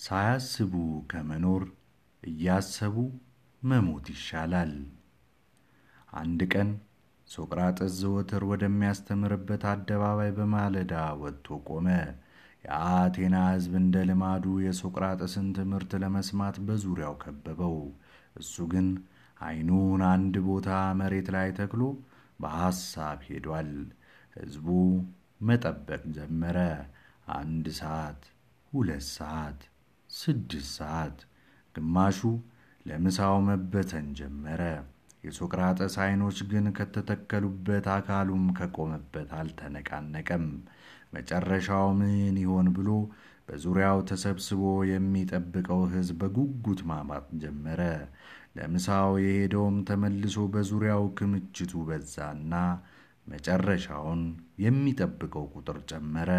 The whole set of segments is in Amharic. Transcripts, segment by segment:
ሳያስቡ ከመኖር እያሰቡ መሞት ይሻላል። አንድ ቀን ሶቅራጥስ ዘወትር ወደሚያስተምርበት አደባባይ በማለዳ ወጥቶ ቆመ። የአቴና ሕዝብ እንደ ልማዱ የሶቅራጥስን ትምህርት ለመስማት በዙሪያው ከበበው። እሱ ግን ዓይኑን አንድ ቦታ መሬት ላይ ተክሎ በሐሳብ ሄዷል። ሕዝቡ መጠበቅ ጀመረ። አንድ ሰዓት፣ ሁለት ሰዓት፣ ስድስት ሰዓት። ግማሹ ለምሳው መበተን ጀመረ። የሶቅራጠስ ዓይኖች ግን ከተተከሉበት አካሉም ከቆመበት አልተነቃነቀም። መጨረሻው ምን ይሆን ብሎ በዙሪያው ተሰብስቦ የሚጠብቀው ሕዝብ በጉጉት ማማጥ ጀመረ። ለምሳው የሄደውም ተመልሶ በዙሪያው ክምችቱ በዛና መጨረሻውን የሚጠብቀው ቁጥር ጨመረ።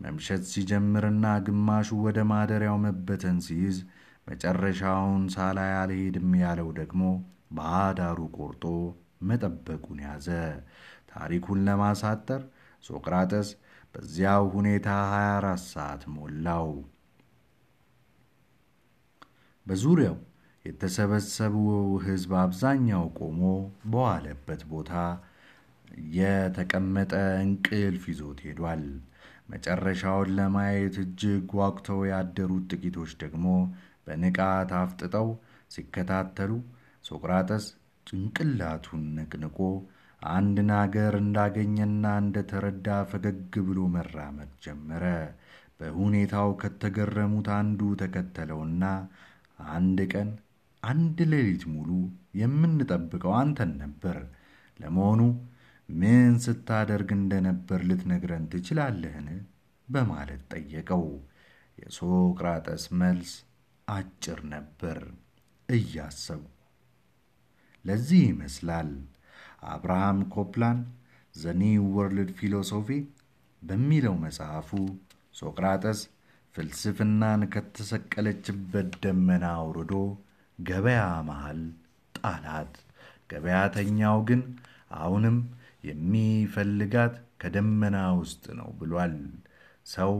መምሸት ሲጀምርና ግማሹ ወደ ማደሪያው መበተን ሲይዝ መጨረሻውን ሳላይ አልሄድም ያለው ደግሞ በአዳሩ ቆርጦ መጠበቁን ያዘ። ታሪኩን ለማሳጠር ሶቅራጠስ በዚያው ሁኔታ 24 ሰዓት ሞላው። በዙሪያው የተሰበሰበው ሕዝብ አብዛኛው ቆሞ በዋለበት ቦታ የተቀመጠ እንቅልፍ ይዞት ሄዷል። መጨረሻውን ለማየት እጅግ ጓጉተው ያደሩት ጥቂቶች ደግሞ በንቃት አፍጥጠው ሲከታተሉ ሶቅራጠስ ጭንቅላቱን ነቅንቆ አንድ ነገር እንዳገኘና እንደተረዳ ፈገግ ብሎ መራመድ ጀመረ። በሁኔታው ከተገረሙት አንዱ ተከተለውና አንድ ቀን አንድ ሌሊት ሙሉ የምንጠብቀው አንተን ነበር። ለመሆኑ ምን ስታደርግ እንደነበር ልትነግረን ትችላለህን? በማለት ጠየቀው። የሶቅራጠስ መልስ አጭር ነበር። እያሰቡ ለዚህ ይመስላል አብርሃም ኮፕላን The New World Philosophy በሚለው መጽሐፉ ሶቅራጠስ ፍልስፍናን ከተሰቀለችበት ደመና አውርዶ ገበያ መሃል ጣላት። ገበያተኛው ግን አሁንም የሚፈልጋት ከደመና ውስጥ ነው ብሏል። ሰው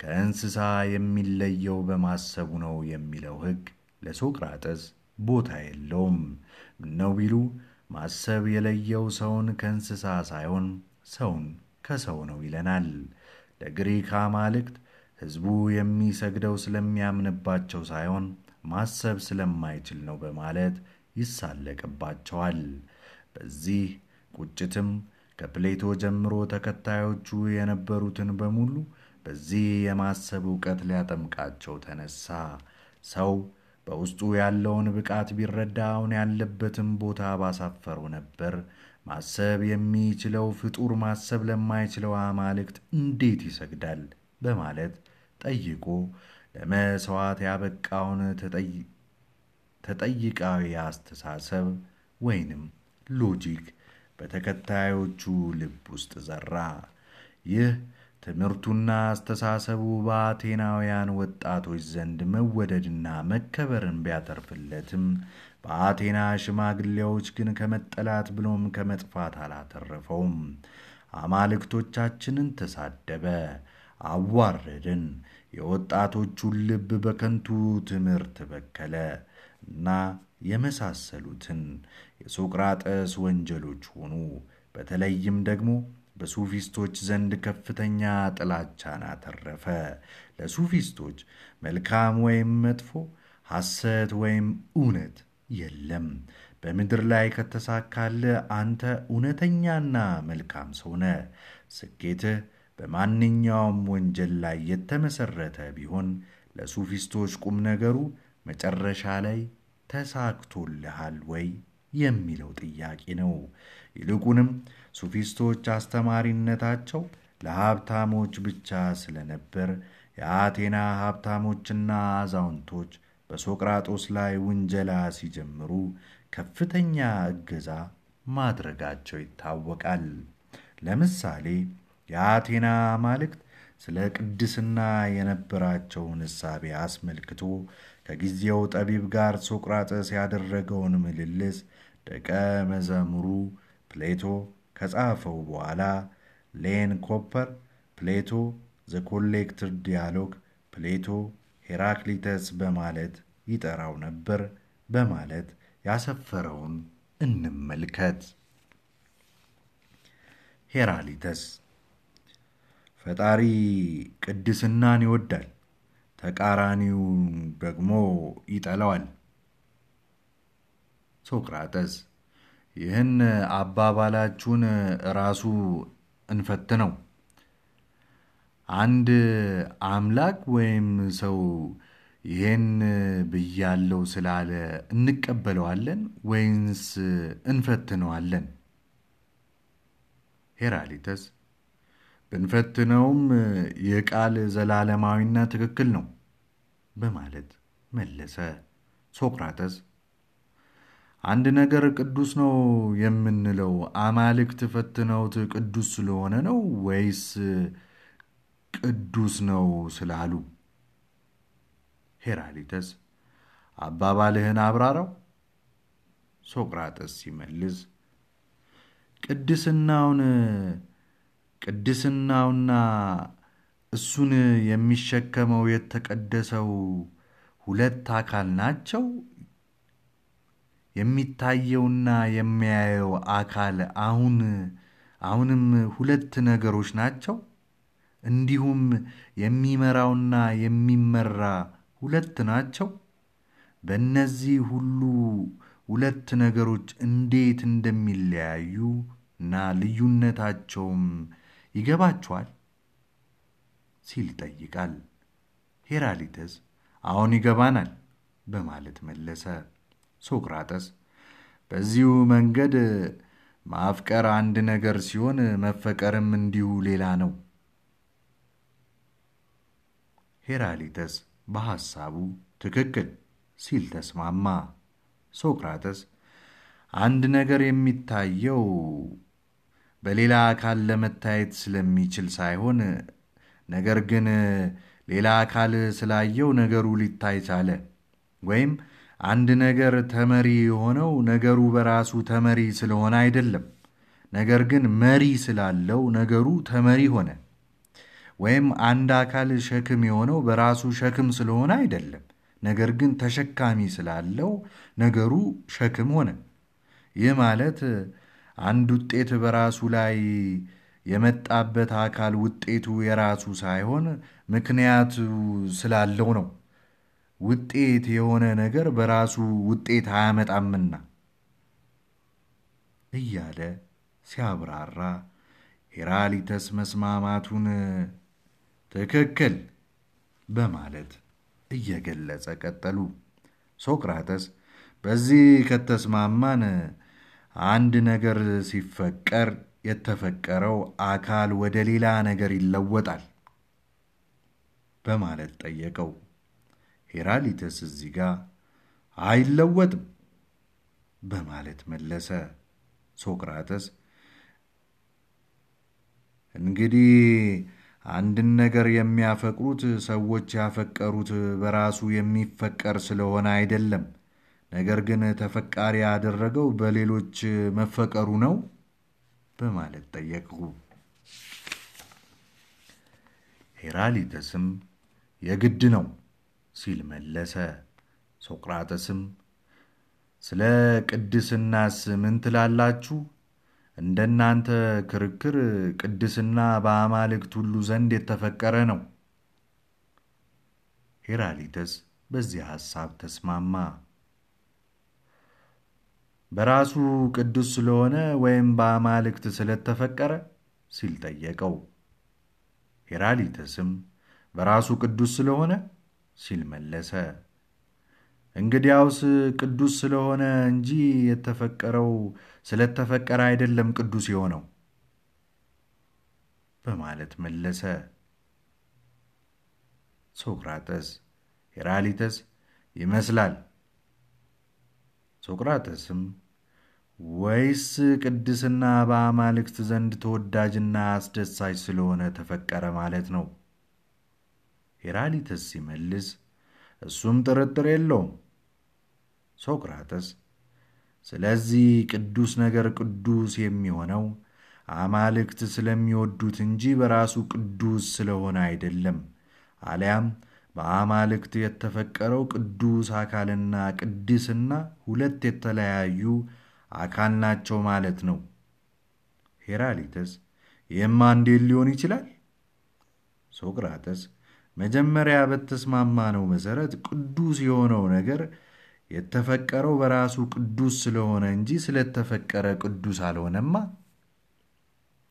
ከእንስሳ የሚለየው በማሰቡ ነው የሚለው ሕግ ለሶቅራጠስ ቦታ የለውም። ምነው ቢሉ ማሰብ የለየው ሰውን ከእንስሳ ሳይሆን ሰውን ከሰው ነው ይለናል። ለግሪክ አማልክት ሕዝቡ የሚሰግደው ስለሚያምንባቸው ሳይሆን ማሰብ ስለማይችል ነው በማለት ይሳለቅባቸዋል። በዚህ ቁጭትም ከፕሌቶ ጀምሮ ተከታዮቹ የነበሩትን በሙሉ በዚህ የማሰብ ዕውቀት ሊያጠምቃቸው ተነሳ። ሰው በውስጡ ያለውን ብቃት ቢረዳ አሁን ያለበትን ቦታ ባሳፈረው ነበር። ማሰብ የሚችለው ፍጡር ማሰብ ለማይችለው አማልክት እንዴት ይሰግዳል? በማለት ጠይቆ ለመሥዋዕት ያበቃውን ተጠይቃዊ አስተሳሰብ ወይንም ሎጂክ በተከታዮቹ ልብ ውስጥ ዘራ። ይህ ትምህርቱና አስተሳሰቡ በአቴናውያን ወጣቶች ዘንድ መወደድና መከበርን ቢያተርፍለትም በአቴና ሽማግሌዎች ግን ከመጠላት ብሎም ከመጥፋት አላተረፈውም። አማልክቶቻችንን ተሳደበ፣ አዋረድን፣ የወጣቶቹን ልብ በከንቱ ትምህርት በከለ እና የመሳሰሉትን የሶቅራጠስ ወንጀሎች ሆኑ። በተለይም ደግሞ በሱፊስቶች ዘንድ ከፍተኛ ጥላቻን አተረፈ። ለሱፊስቶች መልካም ወይም መጥፎ፣ ሐሰት ወይም እውነት የለም። በምድር ላይ ከተሳካለ አንተ እውነተኛና መልካም ሰው ነህ። ስኬትህ በማንኛውም ወንጀል ላይ የተመሠረተ ቢሆን ለሱፊስቶች ቁም ነገሩ መጨረሻ ላይ ተሳክቶልሃል ወይ የሚለው ጥያቄ ነው። ይልቁንም ሱፊስቶች አስተማሪነታቸው ለሀብታሞች ብቻ ስለነበር የአቴና ሀብታሞችና አዛውንቶች በሶቅራጦስ ላይ ውንጀላ ሲጀምሩ ከፍተኛ እገዛ ማድረጋቸው ይታወቃል። ለምሳሌ የአቴና አማልክት ስለ ቅድስና የነበራቸውን እሳቤ አስመልክቶ ከጊዜው ጠቢብ ጋር ሶቅራጠስ ያደረገውን ምልልስ ደቀ መዘምሩ ፕሌቶ ከጻፈው በኋላ ሌን ኮፐር ፕሌቶ The Collected Dialogue Plato ሄራክሊተስ በማለት ይጠራው ነበር በማለት ያሰፈረውን እንመልከት። ሄራሊተስ ፈጣሪ ቅድስናን ይወዳል፣ ተቃራኒውን ደግሞ ይጠላዋል። ሶቅራጠስ ይህን አባባላችሁን ራሱ እንፈትነው። አንድ አምላክ ወይም ሰው ይህን ብያለው ስላለ እንቀበለዋለን ወይንስ እንፈትነዋለን? ሄራሊተስ ብንፈትነውም ይህ ቃል ዘላለማዊና ትክክል ነው በማለት መለሰ። ሶቅራጠስ አንድ ነገር ቅዱስ ነው የምንለው አማልክት ፈትነውት ቅዱስ ስለሆነ ነው ወይስ ቅዱስ ነው ስላሉ? ሄራሊተስ አባባልህን አብራራው። ሶቅራጠስ ሲመልስ ቅድስናውን ቅድስናውና እሱን የሚሸከመው የተቀደሰው ሁለት አካል ናቸው። የሚታየውና የሚያየው አካል አሁን አሁንም ሁለት ነገሮች ናቸው። እንዲሁም የሚመራውና የሚመራ ሁለት ናቸው። በእነዚህ ሁሉ ሁለት ነገሮች እንዴት እንደሚለያዩ እና ልዩነታቸውም ይገባቸዋል ሲል ይጠይቃል። ሄራሊተስ አሁን ይገባናል በማለት መለሰ። ሶቅራጠስ በዚሁ መንገድ ማፍቀር አንድ ነገር ሲሆን መፈቀርም እንዲሁ ሌላ ነው። ሄራሊተስ በሐሳቡ ትክክል ሲል ተስማማ። ሶቅራጠስ አንድ ነገር የሚታየው በሌላ አካል ለመታየት ስለሚችል ሳይሆን ነገር ግን ሌላ አካል ስላየው ነገሩ ሊታይ ቻለ። ወይም አንድ ነገር ተመሪ የሆነው ነገሩ በራሱ ተመሪ ስለሆነ አይደለም፣ ነገር ግን መሪ ስላለው ነገሩ ተመሪ ሆነ። ወይም አንድ አካል ሸክም የሆነው በራሱ ሸክም ስለሆነ አይደለም፣ ነገር ግን ተሸካሚ ስላለው ነገሩ ሸክም ሆነ። ይህ ማለት አንድ ውጤት በራሱ ላይ የመጣበት አካል ውጤቱ የራሱ ሳይሆን ምክንያቱ ስላለው ነው። ውጤት የሆነ ነገር በራሱ ውጤት አያመጣምና እያለ ሲያብራራ ሄራሊተስ መስማማቱን ትክክል በማለት እየገለጸ ቀጠሉ። ሶቅራጠስ በዚህ ከተስማማን አንድ ነገር ሲፈቀር የተፈቀረው አካል ወደ ሌላ ነገር ይለወጣል በማለት ጠየቀው። ሄራሊተስ እዚህ ጋር አይለወጥም በማለት መለሰ። ሶቅራጠስ እንግዲህ አንድን ነገር የሚያፈቅሩት ሰዎች ያፈቀሩት በራሱ የሚፈቀር ስለሆነ አይደለም፣ ነገር ግን ተፈቃሪ ያደረገው በሌሎች መፈቀሩ ነው በማለት ጠየቅሁ። ሄራሊተስም የግድ ነው ሲል መለሰ። ሶቅራጠስም ስለ ቅድስናስ ምን ትላላችሁ? እንደናንተ ክርክር ቅድስና በአማልክት ሁሉ ዘንድ የተፈቀረ ነው። ሄራሊተስ በዚህ ሐሳብ ተስማማ። በራሱ ቅዱስ ስለሆነ ወይም በአማልክት ስለተፈቀረ ሲል ጠየቀው። ሄራሊተስም በራሱ ቅዱስ ስለሆነ ሲል መለሰ። እንግዲያውስ ቅዱስ ስለሆነ እንጂ የተፈቀረው ስለተፈቀረ አይደለም ቅዱስ የሆነው በማለት መለሰ። ሶቅራጠስ ሄራሊተስ ይመስላል። ሶቅራጠስም ወይስ ቅድስና በአማልክት ዘንድ ተወዳጅና አስደሳች ስለሆነ ተፈቀረ ማለት ነው? ሄራሊተስ ሲመልስ እሱም ጥርጥር የለውም። ሶቅራጠስ ስለዚህ ቅዱስ ነገር ቅዱስ የሚሆነው አማልክት ስለሚወዱት እንጂ በራሱ ቅዱስ ስለሆነ አይደለም፣ አሊያም በአማልክት የተፈቀረው ቅዱስ አካልና ቅድስና ሁለት የተለያዩ አካል ናቸው ማለት ነው። ሄራሊተስ ይህማ እንዴት ሊሆን ይችላል? ሶቅራጠስ መጀመሪያ በተስማማነው መሠረት ቅዱስ የሆነው ነገር የተፈቀረው በራሱ ቅዱስ ስለሆነ እንጂ ስለተፈቀረ ቅዱስ አልሆነማ።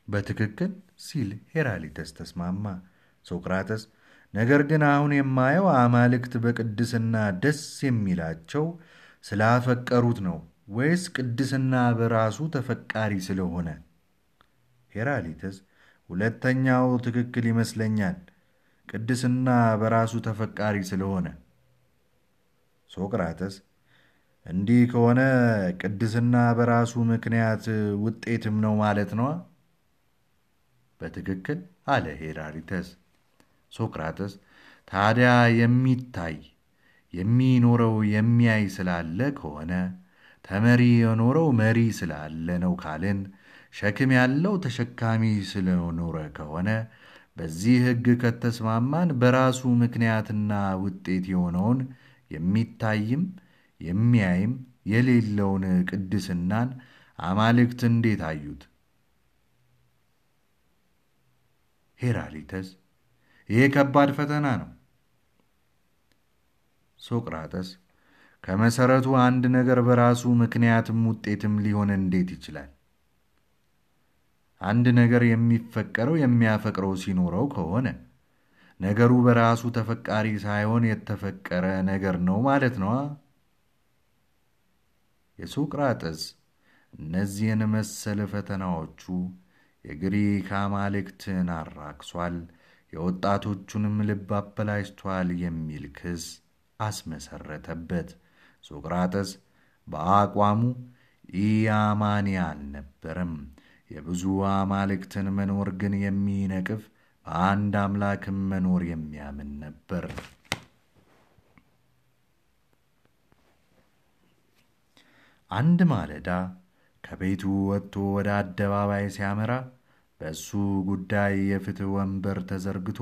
በትክክል ሲል ሄራሊተስ ተስማማ። ሶቅራጠስ ነገር ግን አሁን የማየው አማልክት በቅድስና ደስ የሚላቸው ስላፈቀሩት ነው ወይስ ቅድስና በራሱ ተፈቃሪ ስለሆነ? ሄራሊተስ ሁለተኛው ትክክል ይመስለኛል፣ ቅድስና በራሱ ተፈቃሪ ስለሆነ። ሶቅራተስ እንዲህ ከሆነ ቅድስና በራሱ ምክንያት ውጤትም ነው ማለት ነዋ። በትክክል አለ ሄራሊተስ። ሶቅራተስ ታዲያ የሚታይ የሚኖረው የሚያይ ስላለ ከሆነ ተመሪ የኖረው መሪ ስላለ ነው ካልን፣ ሸክም ያለው ተሸካሚ ስለኖረ ከሆነ በዚህ ሕግ ከተስማማን በራሱ ምክንያትና ውጤት የሆነውን የሚታይም የሚያይም የሌለውን ቅድስናን አማልክት እንዴት አዩት? ሄራሊተስ ይህ ከባድ ፈተና ነው። ሶቅራጠስ ከመሠረቱ አንድ ነገር በራሱ ምክንያትም ውጤትም ሊሆን እንዴት ይችላል? አንድ ነገር የሚፈቀረው የሚያፈቅረው ሲኖረው ከሆነ ነገሩ በራሱ ተፈቃሪ ሳይሆን የተፈቀረ ነገር ነው ማለት ነዋ። የሶቅራጠስ እነዚህን መሰል ፈተናዎቹ የግሪክ አማልክትን አራክሷል፣ የወጣቶቹንም ልብ አበላሽቷል የሚል ክስ አስመሰረተበት። ሶቅራጠስ በአቋሙ ኢአማኒ አልነበረም። የብዙ አማልክትን መኖር ግን የሚነቅፍ በአንድ አምላክም መኖር የሚያምን ነበር። አንድ ማለዳ ከቤቱ ወጥቶ ወደ አደባባይ ሲያመራ በእሱ ጉዳይ የፍትሕ ወንበር ተዘርግቶ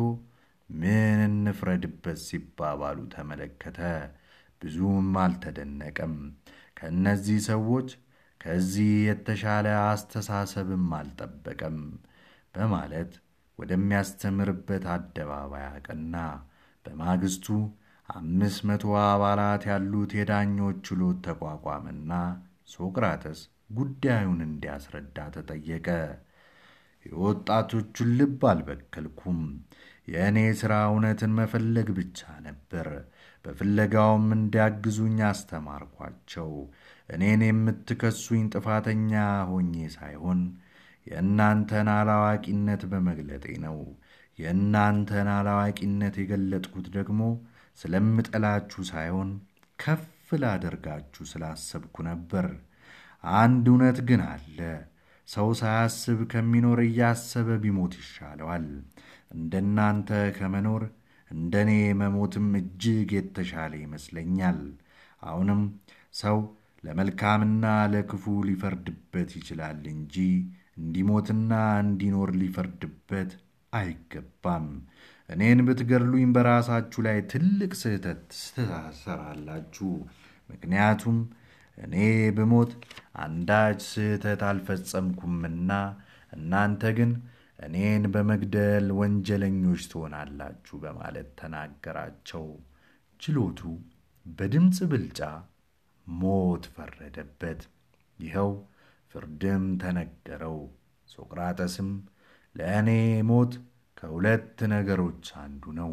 ምን እንፍረድበት ሲባባሉ ተመለከተ። ብዙም አልተደነቀም። ከእነዚህ ሰዎች ከዚህ የተሻለ አስተሳሰብም አልጠበቀም በማለት ወደሚያስተምርበት አደባባይ አቀና። በማግስቱ አምስት መቶ አባላት ያሉት የዳኞች ችሎት ተቋቋመና ሶቅራተስ ጉዳዩን እንዲያስረዳ ተጠየቀ። የወጣቶቹን ልብ አልበከልኩም። የእኔ ሥራ እውነትን መፈለግ ብቻ ነበር። በፍለጋውም እንዲያግዙኝ አስተማርኳቸው። እኔን የምትከሱኝ ጥፋተኛ ሆኜ ሳይሆን የእናንተን አላዋቂነት በመግለጤ ነው። የእናንተን አላዋቂነት የገለጥኩት ደግሞ ስለምጠላችሁ ሳይሆን ከፍ ላደርጋችሁ ስላሰብኩ ነበር። አንድ እውነት ግን አለ። ሰው ሳያስብ ከሚኖር እያሰበ ቢሞት ይሻለዋል። እንደናንተ ከመኖር እንደ እኔ መሞትም እጅግ የተሻለ ይመስለኛል። አሁንም ሰው ለመልካምና ለክፉ ሊፈርድበት ይችላል እንጂ እንዲሞትና እንዲኖር ሊፈርድበት አይገባም። እኔን ብትገድሉኝ በራሳችሁ ላይ ትልቅ ስህተት ትሰራላችሁ። ምክንያቱም እኔ ብሞት አንዳች ስህተት አልፈጸምኩምና እናንተ ግን እኔን በመግደል ወንጀለኞች ትሆናላችሁ በማለት ተናገራቸው። ችሎቱ በድምፅ ብልጫ ሞት ፈረደበት። ይኸው ፍርድም ተነገረው። ሶቅራጠስም ለእኔ ሞት ከሁለት ነገሮች አንዱ ነው።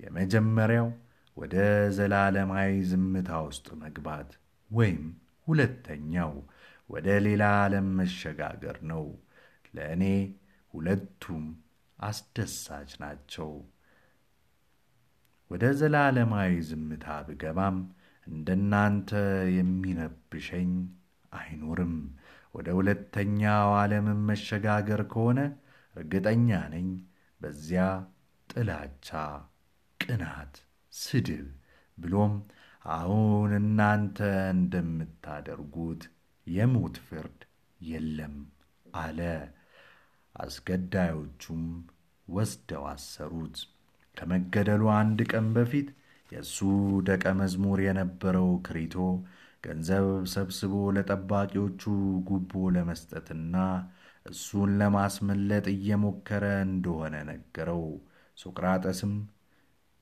የመጀመሪያው ወደ ዘላለማዊ ዝምታ ውስጥ መግባት ወይም ሁለተኛው ወደ ሌላ ዓለም መሸጋገር ነው። ለእኔ ሁለቱም አስደሳች ናቸው። ወደ ዘላለማዊ ዝምታ ብገባም እንደናንተ የሚነብሸኝ አይኖርም። ወደ ሁለተኛው ዓለምን መሸጋገር ከሆነ እርግጠኛ ነኝ በዚያ ጥላቻ፣ ቅናት፣ ስድብ ብሎም አሁን እናንተ እንደምታደርጉት የሞት ፍርድ የለም አለ። አስገዳዮቹም ወስደው አሰሩት። ከመገደሉ አንድ ቀን በፊት የእሱ ደቀ መዝሙር የነበረው ክሪቶ ገንዘብ ሰብስቦ ለጠባቂዎቹ ጉቦ ለመስጠትና እሱን ለማስመለጥ እየሞከረ እንደሆነ ነገረው። ሶቅራጠስም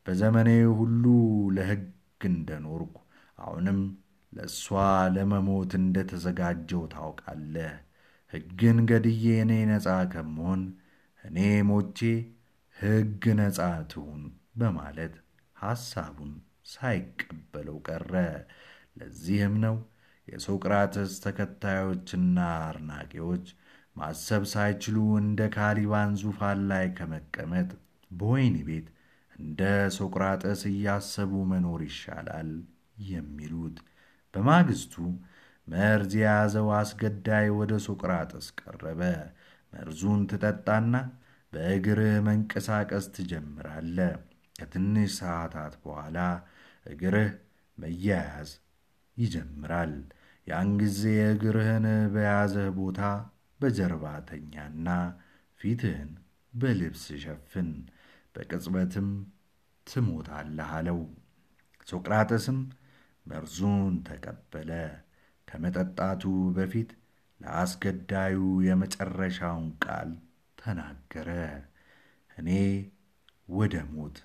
በዘመኔ ሁሉ ለሕግ እንደኖርኩ አሁንም ለእሷ ለመሞት እንደተዘጋጀው ታውቃለህ። ሕግን ገድዬ እኔ ነፃ ከመሆን እኔ ሞቼ ሕግ ነፃ ትሁን በማለት ሐሳቡን ሳይቀበለው ቀረ። ለዚህም ነው የሶቅራጥስ ተከታዮችና አድናቂዎች ማሰብ ሳይችሉ እንደ ካሊባን ዙፋን ላይ ከመቀመጥ በወህኒ ቤት እንደ ሶቅራጥስ እያሰቡ መኖር ይሻላል የሚሉት። በማግስቱ መርዝ የያዘው አስገዳይ ወደ ሶቅራጥስ ቀረበ። መርዙን ትጠጣና በእግርህ መንቀሳቀስ ትጀምራለህ። ከትንሽ ሰዓታት በኋላ እግርህ መያያዝ ይጀምራል። ያን ጊዜ እግርህን በያዘህ ቦታ በጀርባ ተኛና ፊትህን በልብስ ሸፍን፣ በቅጽበትም ትሞታለህ አለው። ሶቅራጥስም መርዙን ተቀበለ። ከመጠጣቱ በፊት ለአስገዳዩ የመጨረሻውን ቃል ተናገረ። እኔ ወደ ሞት፣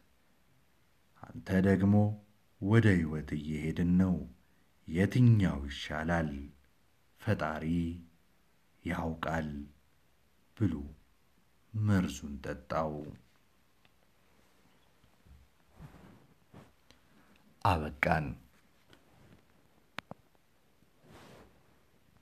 አንተ ደግሞ ወደ ሕይወት እየሄድን ነው። የትኛው ይሻላል? ፈጣሪ ያውቃል ብሎ መርዙን ጠጣው። አበቃን።